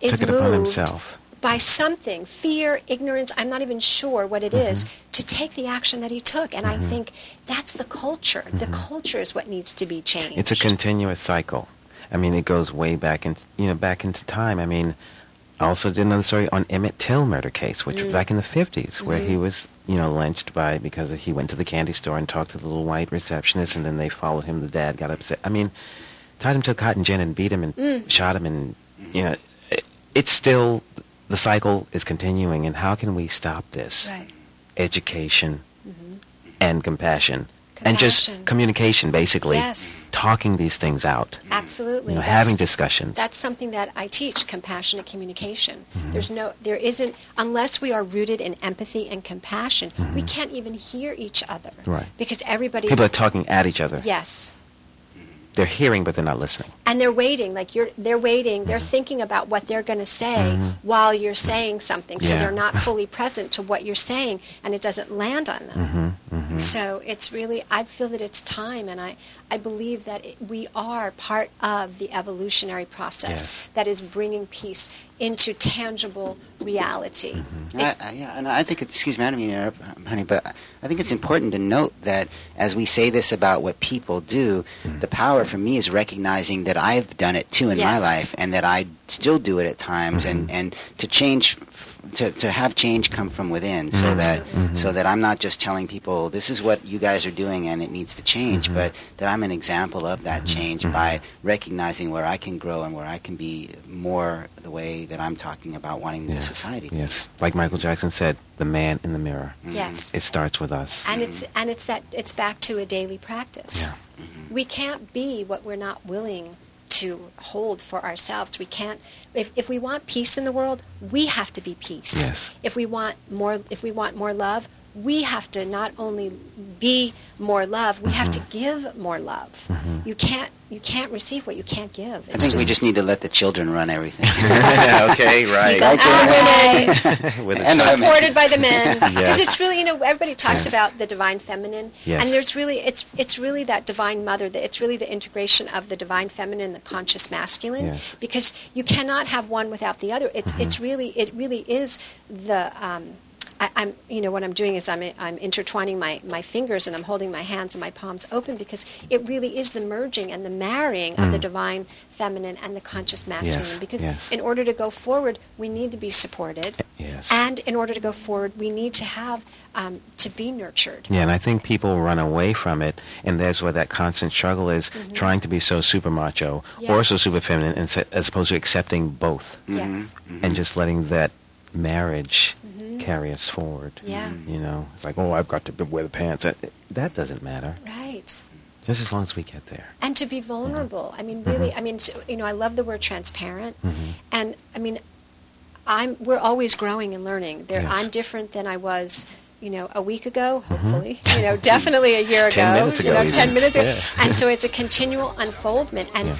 is Took it moved upon himself. By something, fear, ignorance, I'm not even sure what it is, Mhm. to take the action that he took. And I Mhm. think that's the culture. The Mhm. culture is what needs to be changed. It's a continuous cycle. I mean, it goes way back in, you know, back into time. I mean, I also did another story on Emmett Till murder case, which was Mm. back in the 50s, where he Mhm. was, you know, lynched by because he went to the candy store and talked to the little white receptionist, and then they followed him. The dad got upset. I mean, tied him to a cotton gin and beat him and Mm. shot him, and you know, it, it's still the cycle is continuing. And how can we stop this? Right. Education Mhm. and compassion. And just communication, basically. Yes. Talking these things out. Absolutely. You know, having discussions. That's something that I teach, compassionate communication. Mhm. There's no there isn't unless we are rooted in empathy and compassion, we Mhm. can't even hear each other. Right. Because everybody People are talking at each other. Yes. They're hearing, but they're not listening. and they're waiting like you're they're waiting they're Mhm. thinking about what they're going to say Mhm. while you're saying something so Yeah. they're not fully present to what you're saying and it doesn't land on them Mm-hmm, mm-hmm. so it's really i feel that it's time and i i believe that it, we are part of the evolutionary process Yes. that is bringing peace into tangible reality Mm-hmm. I, I, yeah, and I think, it's, excuse me, I don't mean to interrupt, honey, but I think it's important to note that as we say this about what people do, Mm. the power power for me is recognizing that I've done it too in my life, and that I still do it at times, and and to change. To, to have change come from within, so mm-hmm. that mm-hmm. so that I'm not just telling people this is what you guys are doing and it needs to change, mm-hmm. but that I'm an example of that change by recognizing where I can grow and where I can be more the way that I'm talking about wanting the society. to Yes. Like Michael Jackson said, the man in the mirror. Yes. It starts with us. and it's and it's that it's back to a daily practice. Yeah. We can't be what we're not willing to hold for ourselves. We can't if, if we want peace in the world, we have to be peace. Yes. If we want more if we want more love, we have to not only be more love, we have to Mm-hmm. give more love. You can't you can't receive what you can't give. I think we just need to let the children run everything. okay, You right. go, "Ah, women, with And supported by the men because Yes. it's really you know everybody talks Yes. about the divine feminine Yes. and there's really it's it's really that divine mother that it's really the integration of the divine feminine and the conscious masculine Yes. Mm-hmm. because you cannot have one without the other it's it's really it really is the um, I, I'm, you know, what I'm doing is I'm, I'm intertwining my, my fingers and I'm holding my hands and my palms open because it really is the merging and the marrying of the divine feminine and the conscious masculine. Mm. Yes, Because yes. in order to go forward, we need to be supported. Yes. And in order to go forward, we need to have um, to be nurtured. Yeah, and I think people run away from it, and there's where that constant struggle is trying to be so super macho or so super feminine, as opposed to accepting both Yes. and just letting that marriage carry us forward. Yeah. You know, it's like, oh, I've got to wear the pants. That, that doesn't matter, Right. just as long as we get there. And to be vulnerable. I mean, really. Mm-hmm. I mean, so, you know, I love the word transparent. Mm-hmm. And I mean, I'm we're always growing and learning. There, Yes. I'm different than I was. You know, a week ago, mm-hmm. hopefully. You know, definitely a year ago. Ten minutes you ago know, even. ten minutes ago. Yeah. And so it's a continual unfoldment. And Yeah.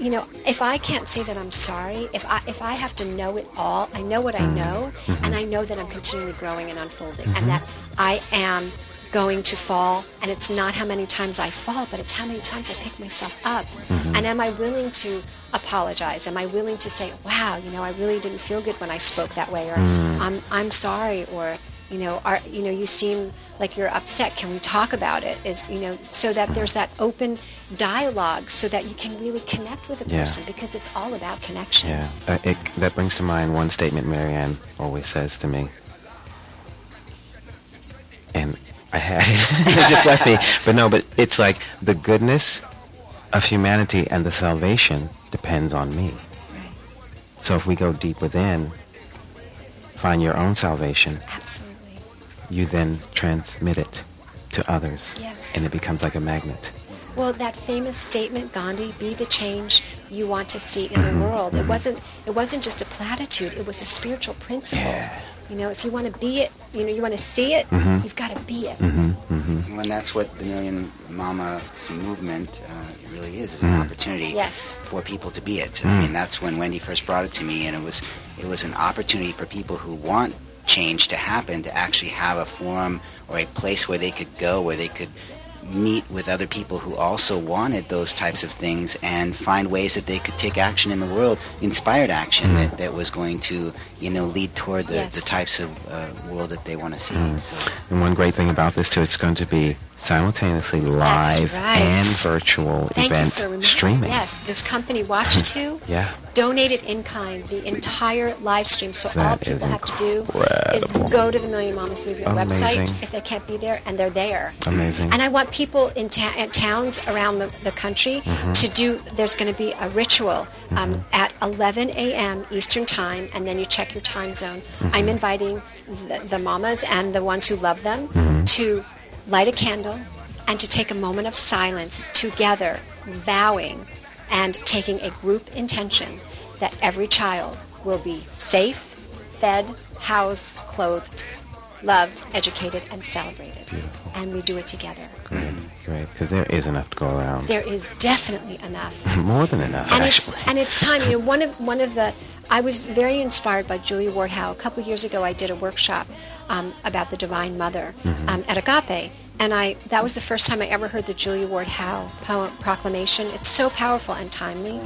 You know, if I can't say that I'm sorry, if I if I have to know it all, I know what Mm-hmm. I know, and I know that I'm continually growing and unfolding, and that I am going to fall, and it's not how many times I fall, but it's how many times I pick myself up, Mm-hmm. and am I willing to apologize? Am I willing to say, "Wow, you know, I really didn't feel good when I spoke that way," or Mm. "I'm I'm sorry," or you know, are you know, you seem like you're upset. Can we talk about it? Is you know, so that there's that open dialogue, so that you can really connect with a Yeah. person because it's all about connection. Yeah, uh, it, that brings to mind one statement Marianne always says to me, and I had it, it just left me. But no, but it's like the goodness of humanity and the salvation depends on me. Right. So if we go deep within, find your own salvation, Absolutely. You then transmit it to others, Yes. and it becomes like a magnet. Well, that famous statement, Gandhi, "Be the change you want to see in Mm-hmm. the world." It wasn't. It wasn't just a platitude. It was a spiritual principle. Yeah. You know, if you want to be it, you know, you want to see it, Mm-hmm. you've got to be it. And that's what the Million Mama movement uh, really is, is an opportunity Yes. for people to be it. I mean, that's when Wendy first brought it to me, and it was it was an opportunity for people who want change to happen to actually have a forum or a place where they could go, where they could meet with other people who also wanted those types of things and find ways that they could take action in the world, inspired action that, that was going to, you know, lead toward the, Yes. the types of uh, world that they want to see. So. And one great thing about this too, it's going to be simultaneously live right. and virtual Thank event you for streaming. Yes, this company Watch It Too Yeah. donated in kind the entire live stream. So all people have to do is go to the Million Mamas Movement Amazing. website if they can't be there, and they're there. Amazing. And I want people in ta- towns around the, the country Mm-hmm. to do, there's going to be a ritual um, at 11 a.m. Eastern Time, and then you check your time zone. Mm-hmm. I'm inviting the, the mamas and the ones who love them Mm-hmm. to light a candle and to take a moment of silence together, vowing and taking a group intention that every child will be safe, fed, housed, clothed, loved, educated, and celebrated. Beautiful. And we do it together. Great, great. Because there is enough to go around. There is definitely enough. More than enough, and it's actually. and it's time. You know, one of one of the I was very inspired by Julia Ward Howe. A couple years ago, I did a workshop um, about the Divine Mother Mm-hmm. um, at Agape, and I that was the first time I ever heard the Julia Ward Howe poem proclamation. It's so powerful and timely.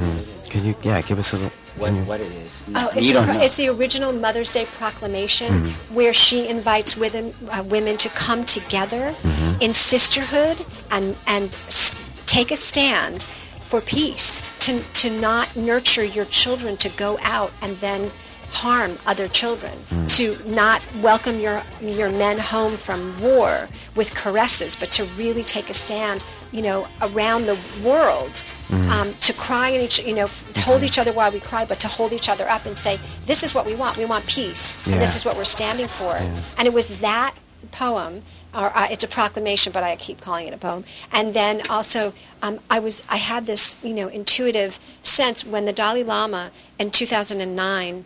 Can you, yeah, give us a little. What, you- what it is? Oh, you it's, don't the, know. it's the original Mother's Day proclamation Mm-hmm. where she invites women, uh, women to come together Mm-hmm. in sisterhood and, and s- take a stand for peace, to, to not nurture your children to go out and then harm other children, hmm. to not welcome your, your men home from war with caresses, but to really take a stand, you know, around the world, hmm. um, to cry and each, you know, to hold hmm. each other while we cry, but to hold each other up and say, this is what we want. We want peace. And this is what we're standing for. And it was that poem or uh, it's a proclamation, but I keep calling it a poem. And then also, um, I was I had this you know intuitive sense when the Dalai Lama in 2009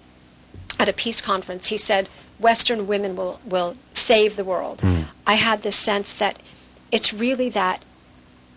at a peace conference he said Western women will will save the world. I had this sense that it's really that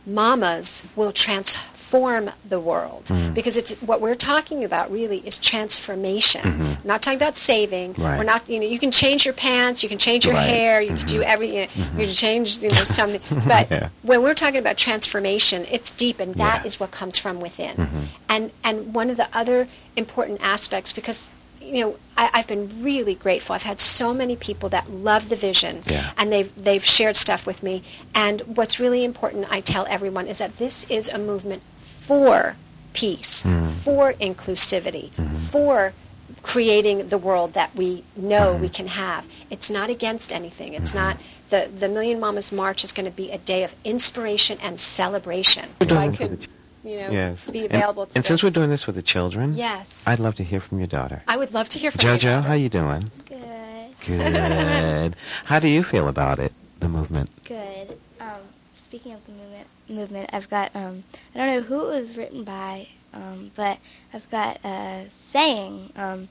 mamas will transform the world mm-hmm. because it's what we're talking about really is transformation. Mm-hmm. We're not talking about saving. Right. We're not you know you can change your pants, you can change your Right. hair, you can do mm-hmm. every you, know, you can change you know something. But Yeah. when we're talking about transformation, it's deep and that Yeah. is what comes from within. And and one of the other important aspects because you know, I, I've been really grateful. I've had so many people that love the vision, Yeah. and they've they've shared stuff with me. And what's really important, I tell everyone, is that this is a movement for peace, hmm. for inclusivity, hmm. for creating the world that we know hmm. we can have. It's not against anything. It's not the the Million Mamas March is going to be a day of inspiration and celebration. So I could, you know, Yes. be And- available And, to since this. we're doing this with the children, Yes. I'd love to hear from your daughter. I would love to hear from you. Jojo, how you doing? Good. Good. how do you feel about it, the movement? Good. Um, speaking of the movement, movement, I've got um, I don't know who it was written by, um, but I've got a saying um,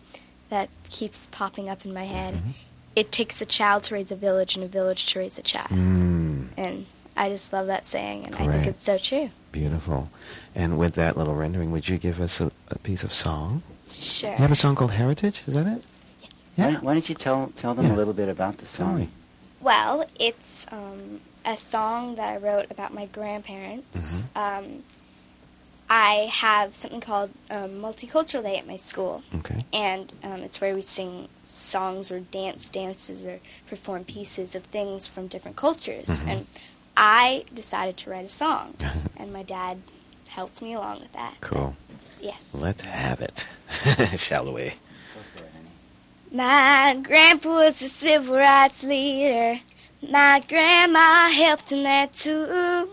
that keeps popping up in my head. Mm-hmm. It takes a child to raise a village, and a village to raise a child. Mm, And I just love that saying, and I think it's so true. beautiful. And with that little rendering, would you give us a, a piece of song? Sure. You have a song called Heritage? Is that it? Why, why don't you tell tell them Yeah. a little bit about the song? Well, it's um, a song that I wrote about my grandparents. Um, I have something called um, Multicultural Day at my school, Okay. and um, it's where we sing songs or dance dances or perform pieces of things from different cultures. Mhm. And I decided to write a song, and my dad helped me along with that. Cool. Yes. Let's have it. Shall we? My grandpa was a civil rights leader. My grandma helped in that too.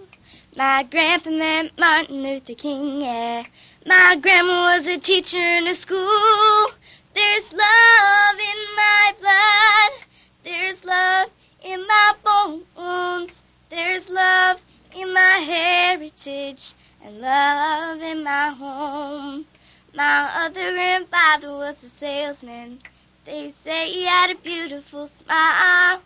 My grandpa met Martin Luther King, yeah. My grandma was a teacher in a school. There's love in my blood. There's love in my bones. There's love in my heritage and love in my home. My other grandfather was a salesman. They say he had a beautiful smile.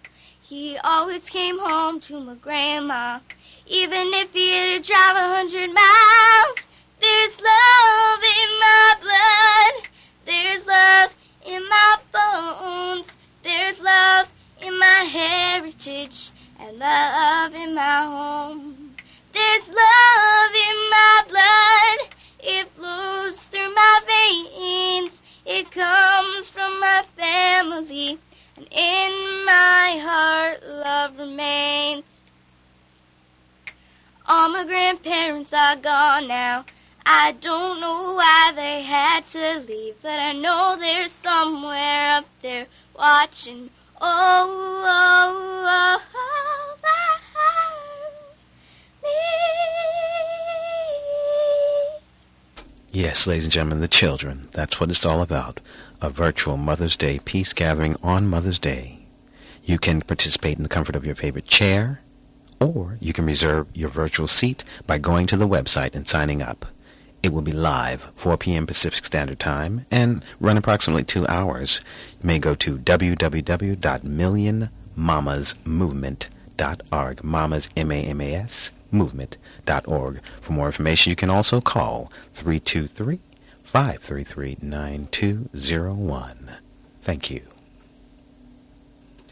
He always came home to my grandma, even if he had to drive a hundred miles. There's love in my blood. There's love in my bones. There's love in my heritage and love in my home. There's love in my blood. It flows through my veins. It comes from my family. In my heart, love remains. All my grandparents are gone now. I don't know why they had to leave, but I know they're somewhere up there watching. Oh, oh, oh, me. Yes, ladies and gentlemen, the children. That's what it's all about. A virtual Mother's Day peace gathering on Mother's Day. You can participate in the comfort of your favorite chair, or you can reserve your virtual seat by going to the website and signing up. It will be live, 4 p.m. Pacific Standard Time, and run approximately two hours. You may go to www.millionmamasmovement.org. Mamas, M-A-M-A-S, movement.org. For more information, you can also call 323 533 9201. Thank you.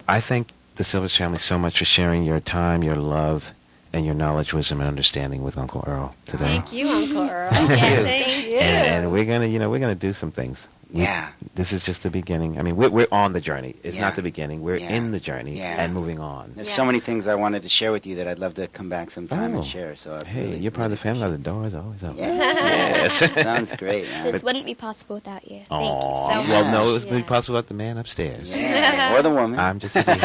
I thank the Silvers family so much for sharing your time, your love, and your knowledge, wisdom, and understanding with Uncle Earl today. Thank you, Uncle Earl. Thank you. Thank you. And, and we're gonna, you know, we're gonna do some things. We- Yeah. This is just the beginning. I mean, we're, we're on the journey. It's Yeah. not the beginning. We're Yeah. in the journey Yeah. and moving on. There's so many things I wanted to share with you that I'd love to come back sometime Oh. and share. So I Hey, really, you're part of the really family. The door is always open. appreciate- Yes. Yeah. Sounds great, man. This wouldn't be possible without you. Thank Aw, you so much. well, no, it was Yes. be possible without the man upstairs. Yeah. or the woman. I'm just a.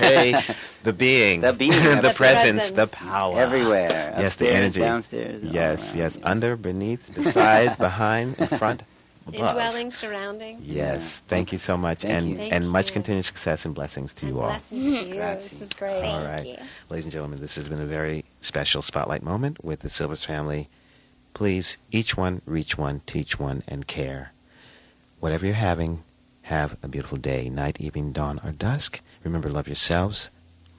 Oh, hey, the being, The being. the, The presence, presence. the power, Everywhere. Yes, the energy. Downstairs. Yes, yes, under, beneath, beside, behind, in front, above. Indwelling, surrounding, Yes, thank you so much, Thank and you. Thank and much continued success and blessings to and you all. blessings to you. Grazie. This is great. All Thank you. Ladies and gentlemen, this has been a very special spotlight moment with the Silvers family. Please, each one, reach one, teach one, and care. Whatever you're having, have a beautiful day, night, evening, dawn, or dusk. Remember, love yourselves,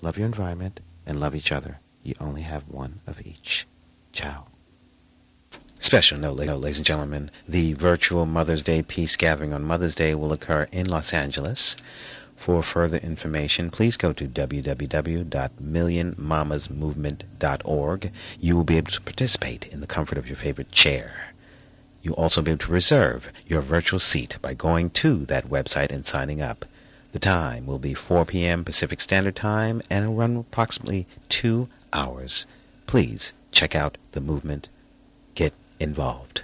love your environment, and love each other. You only have one of each. Ciao. Special note, ladies and gentlemen, the virtual Mother's Day Peace Gathering on Mother's Day will occur in Los Angeles. For further information, please go to www.millionmamasmovement.org. You will be able to participate in the comfort of your favorite chair. You'll also be able to reserve your virtual seat by going to that website and signing up. The time will be 4 p.m. Pacific Standard Time and will run approximately two hours. Please check out the movement. Get involved.